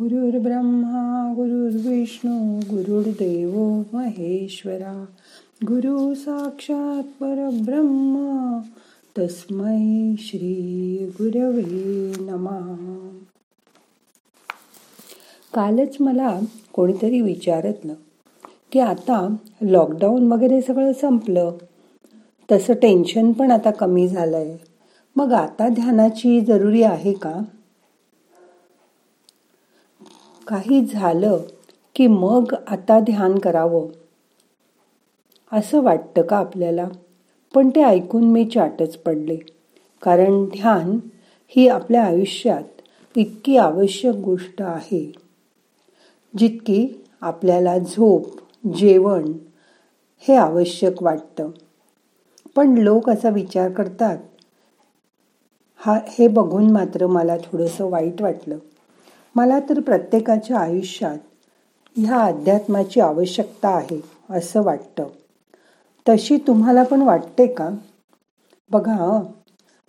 गुरुर्ब्रह्मा गुरुर्विष्णू गुरुर्देव महेश्वरा. गुरु साक्षात परब्रह्मा तस्मै श्री गुरवे नमः. कालच मला कोणीतरी विचारतलं की आता लॉकडाऊन वगैरे सगळं संपलं. तसं टेन्शन पण आता कमी झालंय. मग आता ध्यानाची जरुरी आहे का? काही झालं की मग आता ध्यान करावं. असं वाटतं का आपल्याला? पण ते ऐकून मी चाटच पडले. कारण ध्यान ही आपल्या आयुष्यात इतकी आवश्यक गोष्ट आहे. जितकी आपल्याला झोप जेवण हे आवश्यक वाटतं. पण लोक असा विचार करतात हा हे बघून मात्र मला थोडंसं वाईट वाटलं. मला तर प्रत्येकाच्या आयुष्यात ह्या अध्यात्माची आवश्यकता आहे असं वाटतं. तशी तुम्हाला पण वाटते का? बघा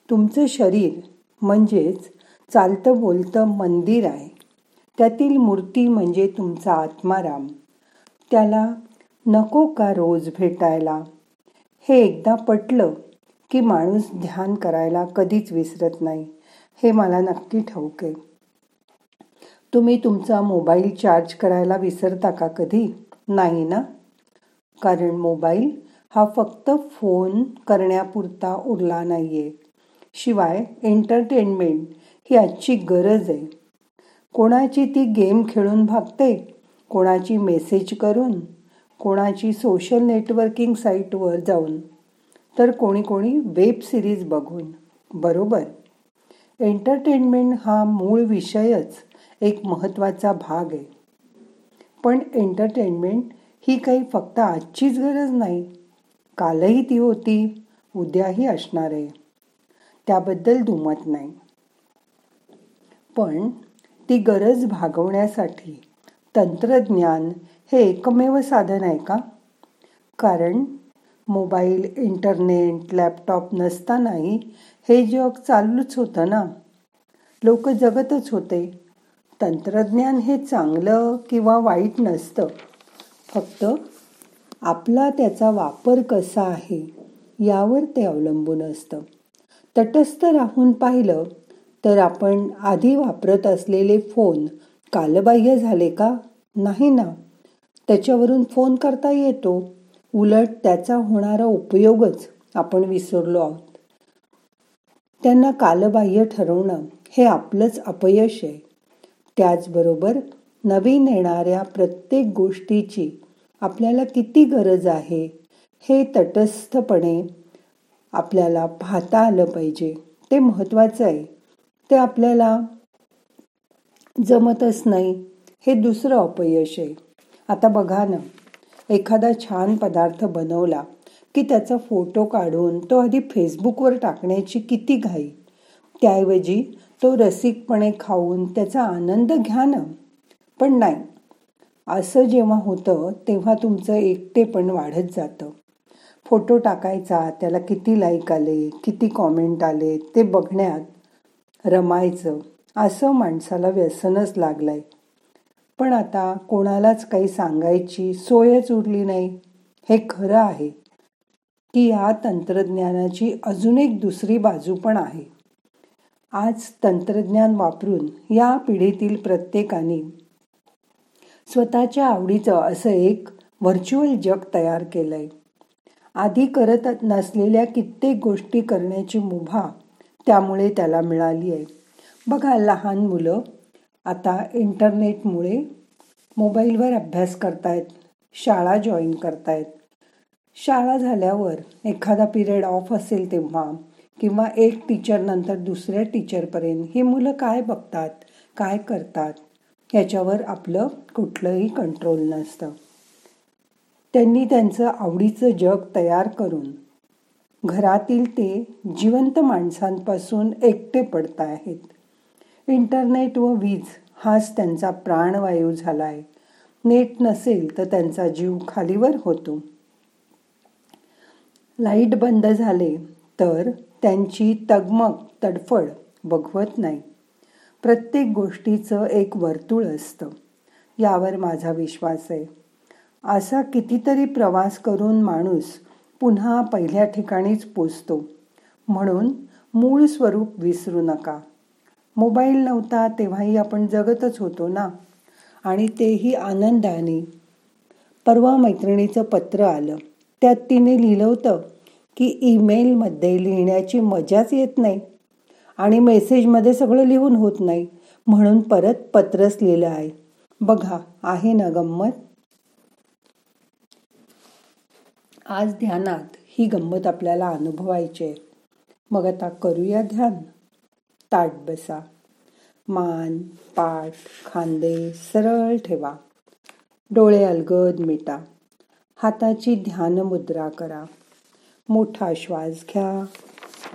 तुमचं शरीर म्हणजेच चालतं बोलतं मंदिर आहे. त्यातील मूर्ती म्हणजे तुमचा आत्माराम. त्याला नको का रोज भेटायला? हे एकदा पटलं की माणूस ध्यान करायला कधीच विसरत नाही. हे मला नक्की ठाऊक आहे. तुम्ही तुमचा मोबाईल चार्ज करायला विसरता का कधी? नाही ना? कारण मोबाईल हा फक्त फोन करण्यापुरता उरला नाही आहे शिवाय एंटरटेनमेंट ही आजची गरज आहे. कोणाची ती गेम खेळून भागते? कोणाची मेसेज करून? कोणाची सोशल नेटवर्किंग साईटवर जाऊन? तर कोणी कोणी वेब सिरीज बघून. बरोबर? एंटरटेनमेंट हा मूळ विषयच. एक महत्त्वाचा भाग आहे. पण एंटरटेनमेंट ही काही फक्त आजचीच गरज नाही. कालही ती होती उद्याही असणार आहे. त्याबद्दल दुमत नाही. पण ती गरज भागवण्यासाठी तंत्रज्ञान हे एकमेव साधन आहे का? कारण मोबाईल इंटरनेट लॅपटॉप नसतानाही हे जग चालूच होतं ना. लोक जगतच होते. तंत्रज्ञान हे चांगलं किंवा वाईट नसतं. फक्त आपला त्याचा वापर कसा आहे यावर ते अवलंबून असतं. तटस्थ राहून पाहिलं तर आपण आधी वापरत असलेले फोन कालबाह्य झाले का? नाही ना. त्याच्यावरून फोन करता येतो. उलट त्याचा होणारा उपयोगच आपण विसरलो आहोत. त्यांना कालबाह्य ठरवणं हे आपलंच अपयश आहे. त्याचबरोबर नवीन येणाऱ्या प्रत्येक गोष्टीची आपल्याला किती गरज आहे हे तटस्थपणे आपल्याला पाहता आलं पाहिजे. ते महत्वाचं आहे. ते आपल्याला जमतच नाही हे दुसरं अपयश आहे. आता बघा ना एखादा छान पदार्थ बनवला की त्याचा फोटो काढून तो आधी फेसबुकवर टाकण्याची किती घाई. त्याऐवजी तो रसिकपणे खाऊन त्याचा आनंद घ्या ना पण नाही. असं जेव्हा होतं तेव्हा तुमचं एकटेपण वाढत जातं. फोटो टाकायचा त्याला किती लाईक आले किती कॉमेंट आले ते बघण्यात रमायचं असं माणसाला व्यसनच लागलंय. पण आता कोणालाच काही सांगायची सोयच उरली नाही. हे खरं आहे की या तंत्रज्ञानाची अजून एक दुसरी बाजू पण आहे. आज तंत्रज्ञान वापरून या पिढीतील प्रत्येकाने स्वतःच्या आवडीचं असं एक व्हर्च्युअल जग तयार केलंय. आधी करत नसलेल्या कित्येक गोष्टी करण्याची मुभा त्यामुळे त्याला मिळाली आहे. बघा लहान मुलं आता इंटरनेटमुळे मोबाईलवर अभ्यास करतायत शाळा जॉईन करतायत. शाळा झाल्यावर एखादा पिरियड ऑफ असेल तेव्हा किंवा एक टीचर नंतर दुसऱ्या टीचरपर्यंत ही मुलं काय बघतात काय करतात ह्याच्यावर आपलं कुठलंही कंट्रोल नसतं. त्यांनी त्यांचं आवडीचं जग तयार करून घरातील ते जिवंत माणसांपासून एकटे पडत आहेत. इंटरनेट व वीज हाच त्यांचा प्राणवायू झाला आहे नेट नसेल तर त्यांचा जीव खालीवर होतो. लाइट बंद झाले तर त्यांची तगमग तडफड बघवत नाही. प्रत्येक गोष्टीचं एक वर्तुळ असतं. यावर माझा विश्वास आहे. असा कितीतरी प्रवास करून माणूस पुन्हा पहिल्या ठिकाणीच पोचतो. म्हणून मूळ स्वरूप विसरू नका. मोबाईल नव्हता तेव्हाही आपण जगतच होतो ना? आणि तेही आनंदाने. परवा मैत्रिणीचं पत्र आलं. त्यात तिने लिहिलं होतं की ईमेलमध्ये लिहिण्याची मजाच येत नाही आणि मेसेजमध्ये सगळं लिहून होत नाही म्हणून परत पत्रच लिहिलं आहे. बघा आहे ना गंमत? आज ध्यानात ही गंमत आपल्याला अनुभवायची आहे. मग आता करूया ध्यान. ताट बसा. मान पाठ खांदे सरळ ठेवा. डोळे अलगद मिटा. हाताची ध्यान मुद्रा करा. मोठा श्वास घ्या.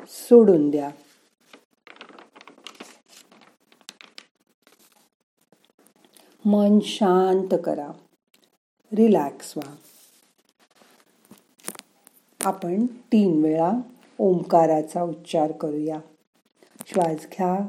सोडून द्या. मन शांत करा. रिलॅक्स व्हा. आपण तीन वेळा ओंकाराचा उच्चार करूया. श्वास घ्या.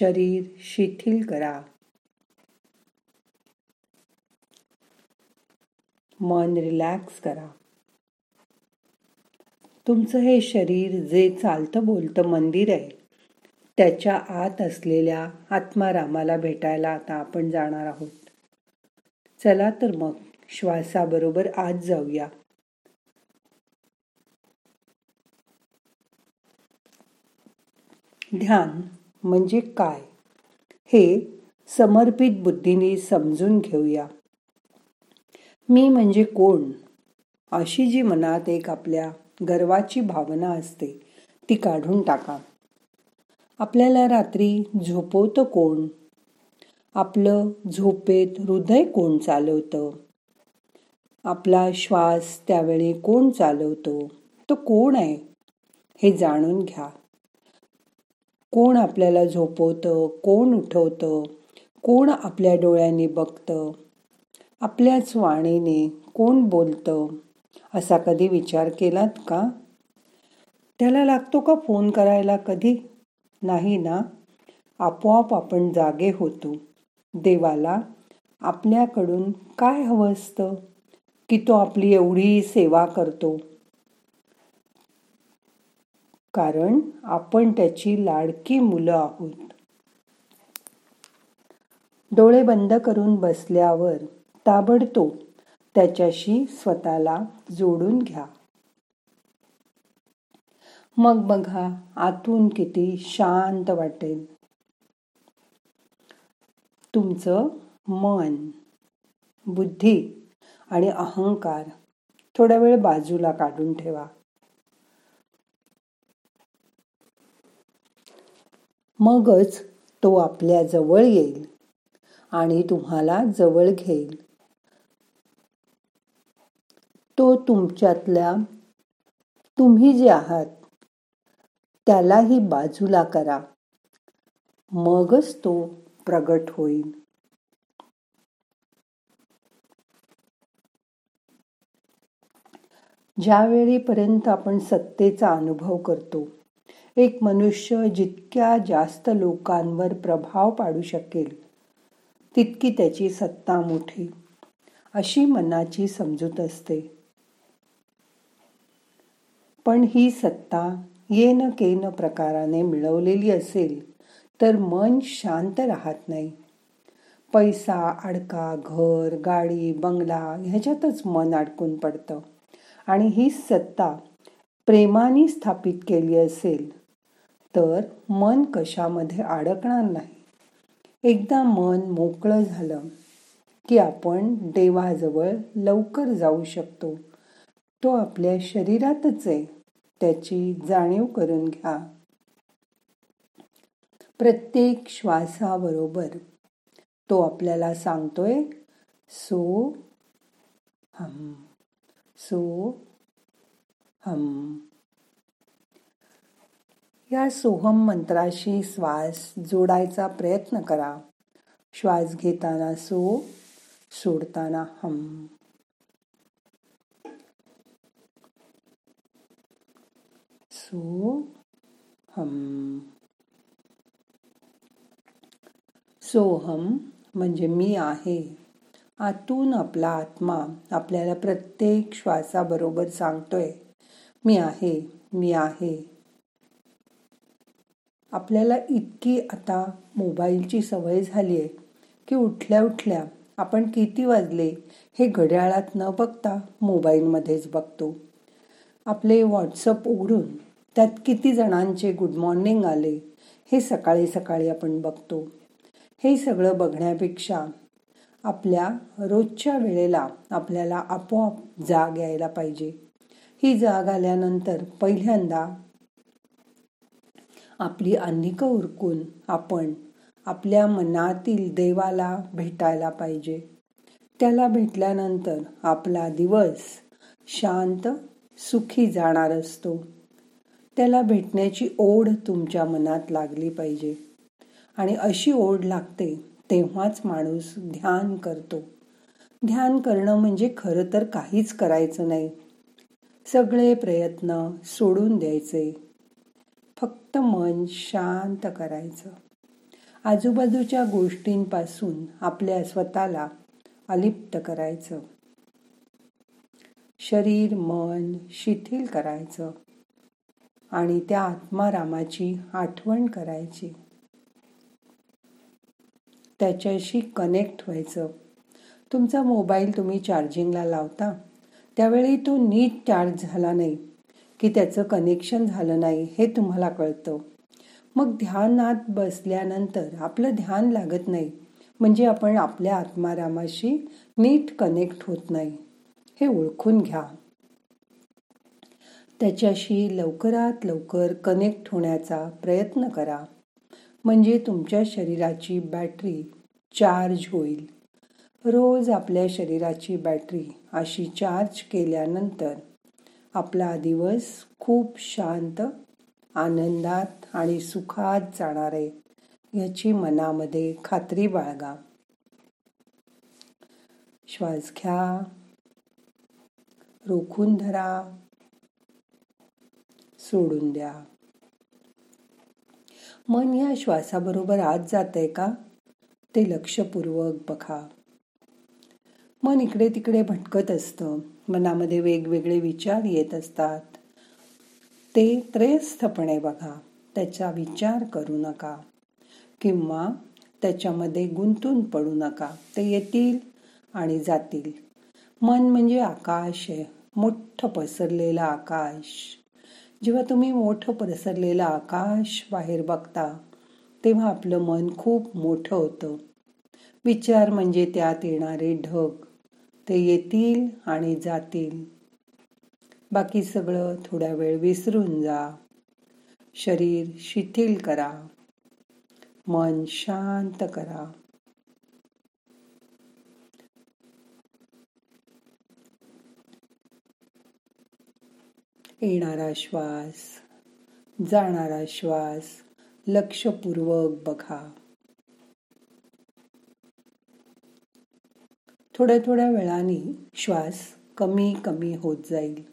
शरीर शिथिल करा. मन रिलॅक्स करा. तुमचं हे शरीर जे चालतं बोलतं मंदिर आहे त्याच्या आत असलेल्या आत्मारामाला भेटायला आता आपण जाणार आहोत. चला तर मग श्वासाबरोबर आत जाऊया. ध्यान. म्हणजे काय? हे समर्पित बुद्धीने समजून घेऊया. मी म्हणजे कोण? अशी जी मनात एक आपल्या गर्वाची भावना असते ती काढून टाका. आपल्याला रात्री झोपवतं कोण? आपलं झोपेत हृदय कोण चालवतं? आपला श्वास त्यावेळी कोण चालवतो? तो कोण आहे? हे जाणून घ्या. कोण आपल्याला झोपवतं कोण उठवतं कोण आपल्या डोळ्यांनी बघतं आपल्याच वाणीने कोण बोलतं असा कधी विचार केलात का? त्याला लागतो का फोन करायला कधी? नाही ना? आपोआप आपण जागे होतो. देवाला आपल्याकडून काय हवं असतं? की तो आपली एवढी सेवा करतो? कारण आपण त्याची लाडकी मुलं आहोत. डोळे बंद करून बसल्यावर ताबडतोब त्याच्याशी स्वतःला जोडून घ्या. मग बघा आतून किती शांत वाटेल. तुमचं मन बुद्धी आणि अहंकार थोडा वेळ बाजूला काढून ठेवा. मगच तो आपल्या जवळ येईल आणि तुम्हाला जवळ घेईल. तो तुमच्यातल्या तुम्ही जे आहात त्यालाही बाजूला करा. मगच तो प्रगट होईल. ज्यावेळीपर्यंत आपण सत्तेचा अनुभव करतो एक मनुष्य जितक्या जास्त लोकांवर प्रभाव पाडू शकेल तितकी त्याची सत्ता मोठी अशी मनाची समजूत असते. पण ही सत्ता येन केन प्रकाराने मिळवलेली असेल तर मन शांत राहत नाही. पैसा अडका घर गाडी बंगला ह्याच्यातच मन अडकून पडतं. आणि ही सत्ता प्रेमाने स्थापित केली असेल तर मन कशामध्ये अडकणार नाही? एकदा मन मोकळं झालं की आपण देवाजवळ लवकर जाऊ शकतो. तो आपल्या शरीरातच आहे. त्याची जाणीव करून घ्या. प्रत्येक श्वासाबरोबर तो आपल्याला सांगतोय सो हम सो हम. या सोहम मंत्राशी श्वास जोडायचा प्रयत्न करा. श्वास घेताना सो सोडताना हम. सो हम. सोहम म्हणजे मी आहे. आतून आपला आत्मा आपल्याला प्रत्येक श्वासाबरोबर सांगतोय मी आहे मी आहे. आपल्याला इतकी आता मोबाईलची सवय झाली आहे की उठल्या उठल्या आपण किती वाजले हे घड्याळात न बघता मोबाईलमध्येच बघतो. आपले व्हॉट्सअप उघडून त्यात किती जणांचे गुड मॉर्निंग आले हे सकाळी सकाळी आपण बघतो. हे सगळं बघण्यापेक्षा आपल्या रोजच्या वेळेला आपल्याला आपोआप जाग यायला पाहिजे. ही जाग आल्यानंतर पहिल्यांदा आपली अन्निकं उरकून आपण आपल्या मनातील देवाला भेटायला पाहिजे. त्याला भेटल्यानंतर आपला दिवस शांत सुखी जाणार असतो. त्याला भेटण्याची ओढ तुमच्या मनात लागली पाहिजे. आणि अशी ओढ लागते तेव्हाच माणूस ध्यान करतो. ध्यान करणं म्हणजे खरं तर काहीच करायचं नाही. सगळे प्रयत्न सोडून द्यायचे. फक्त मन शांत करायचं. आजूबाजूच्या गोष्टींपासून आपल्या स्वतःला अलिप्त करायचं. शरीर मन शिथिल करायचं आणि त्या आत्मारामाची आठवण करायची. त्याच्याशी कनेक्ट व्हायचं. तुमचा मोबाईल तुम्ही चार्जिंगला लावता त्यावेळी तो नीट चार्ज झाला नाही. की त्याचं कनेक्शन झालं नाही हे तुम्हाला कळतं. मग ध्यानात बसल्यानंतर आपलं ध्यान लागत नाही. म्हणजे आपण आपल्या आत्मारामाशी नीट कनेक्ट होत नाही. हे ओळखून घ्या. त्याच्याशी लवकरात लवकर कनेक्ट होण्याचा प्रयत्न करा. म्हणजे तुमच्या शरीराची बॅटरी चार्ज होईल. रोज आपल्या शरीराची बॅटरी अशी चार्ज केल्यानंतर आपला दिवस खूप शांत आनंदात आणि सुखात जाणार आहे याची मनामध्ये खात्री बाळगा. श्वास घ्या. रोखून धरा. सोडून द्या. मन या श्वासाबरोबर आत जात आहे का? ते लक्षपूर्वक बघा. मन इकडे तिकडे भटकत असतं. मनामध्ये वेगवेगळे विचार येत असतात. ते त्रयस्थपणे बघा त्याचा विचार करू नका. किंवा त्याच्यामध्ये गुंतून पडू नका. ते येतील आणि जातील. मन म्हणजे आकाश आहे. मोठं पसरलेलं आकाश. जेव्हा तुम्ही मोठं पसरलेलं आकाश बाहेर बघता तेव्हा आपलं मन खूप मोठं होतं. विचार म्हणजे त्यात येणारे ढग. ते येतील आणि जातील. बाकी सगळं थोड्या वेळ विसरून जा. शरीर शिथिल करा. मन शांत करा. येणारा श्वास जाणारा श्वास लक्षपूर्वक बघा. थोड्या थोड्या वेळाने श्वास कमी कमी होत जाईल.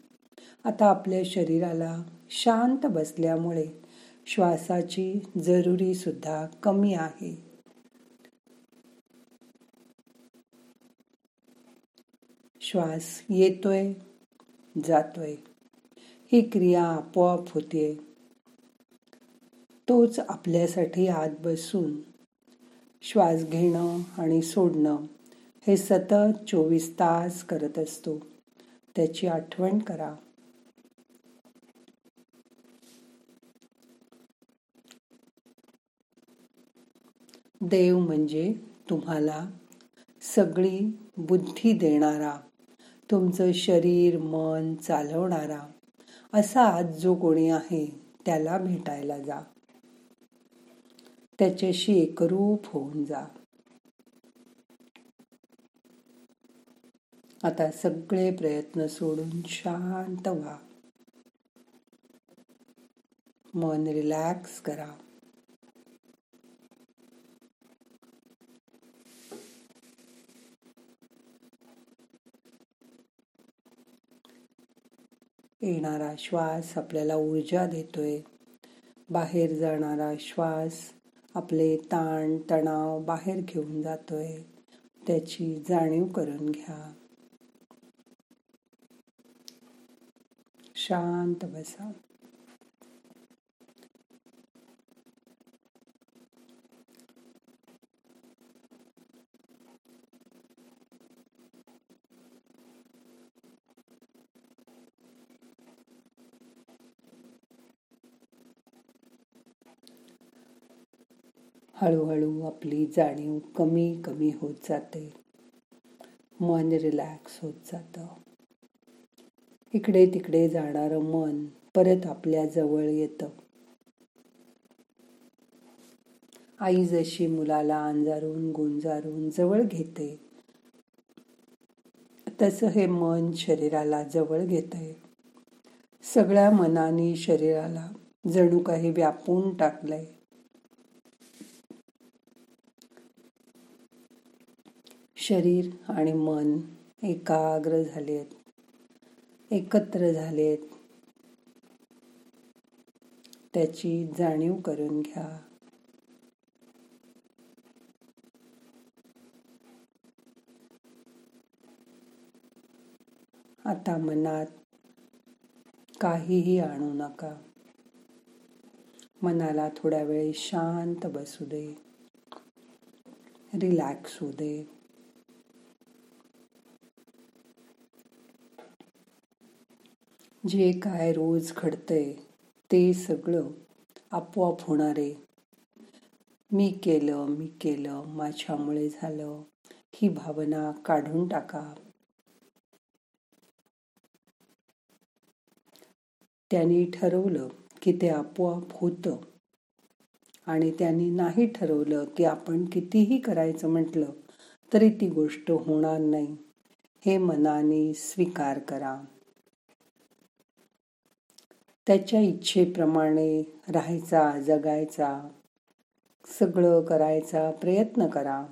आता आपल्या शरीराला शांत बसल्यामुळे श्वासाची जरुरी सुद्धा कमी आहे. श्वास येतोय जातोय. ही क्रिया आपोआप होते. तोच आपल्यासाठी आत बसून श्वास घेणं आणि सोडणं हे सतत चोवीस तास करत असतो. त्याची आठवण करा. देव म्हणजे तुम्हाला सगळी बुद्धी देणारा तुमचं शरीर मन चालवणारा असा आज जो कोणी आहे त्याला भेटायला जा. त्याच्याशी एकरूप होऊन जा. आता सगळे प्रयत्न सोडून शांत व्हा. मन रिलॅक्स करा. येणारा श्वास आपल्याला ऊर्जा देतोय. बाहेर जाणारा श्वास आपले ताण तणाव बाहेर घेऊन जातोय. त्याची जाणीव करून घ्या. शांत बसा. हळूहळू आपली जाणीव कमी कमी होत जाते. मन रिलॅक्स होत जातं. इकडे तिकडे जाणारं मन परत आपल्या जवळ येतं. आई जशी मुलाला अंजारून गुंजारून जवळ घेते तसं हे मन शरीराला जवळ घेतय. सगळ्या मनाने शरीराला जणू काही व्यापून टाकलंय. शरीर आणि मन एकाग्र झालेत. एकत्र झालेत. त्याची जाणीव करून घ्या. आता मनात काहीही आणू नका. मनाला थोड्या वेळ शांत बसू दे. रिलॅक्स होऊ दे. जे काय रोज घडतंय ते सगळं आपोआप होणारे. मी केलं मी केलं माझ्यामुळे झालं. ही भावना काढून टाका. त्यांनी ठरवलं की ते आपोआप होतं. आणि त्यांनी नाही ठरवलं की आपण कितीही करायचं म्हटलं तरी ती गोष्ट होणार नाही. हे मनाने स्वीकार करा. त्याच्या इच्छेप्रमाणे राहायचा जगायचा सगळं करायचा प्रयत्न करा.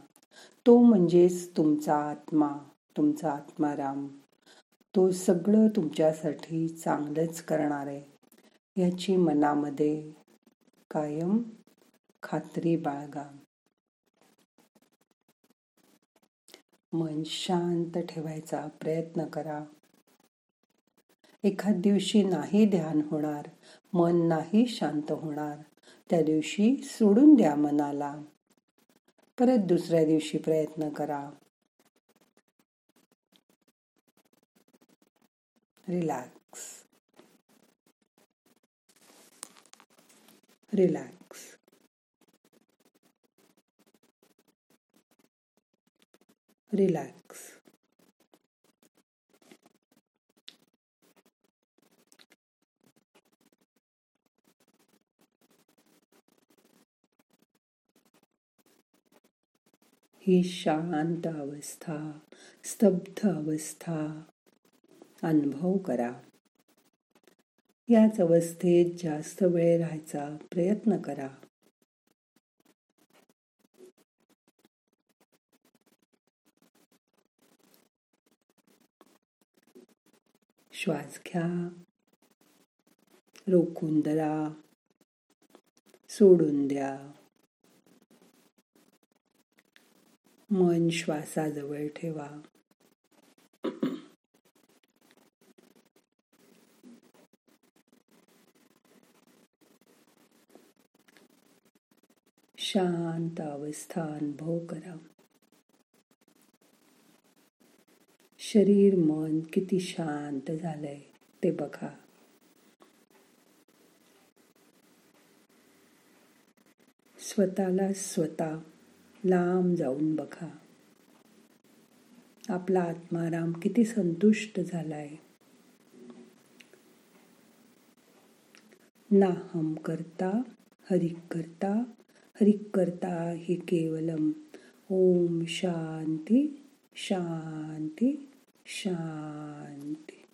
तो म्हणजेच तुमचा आत्मा तुमचा आत्माराम. तो सगळं तुमच्यासाठी चांगलंच करणार आहे. याची मनामध्ये कायम खात्री बाळगा. मन शांत ठेवायचा प्रयत्न करा. एखाद दिवशी नाही ध्यान होणार मन नाही शांत होणार. त्या दिवशी सोडून द्या मनाला. परत दुसऱ्या दिवशी प्रयत्न करा. रिलॅक्स. रिलॅक्स. रिलॅक्स. ही शांत अवस्था स्तब्ध अवस्था. अनुभव करा. याच अवस्थेत जास्त वेळ राहायचा प्रयत्न करा. श्वास घ्या. रोखून धरा. सोडून द्या. मन श्वासाजवळ ठेवा. शांत अवस्था अनुभव करा. शरीर मन किती शांत झालंय ते बघा. स्वतःला स्वतः लांब जाऊन बघा. आपला आत्माराम किती संतुष्ट झालाय. ना हम करता हरिक करता हरिक करता हि केवलम. ओम शांती शांती शांती.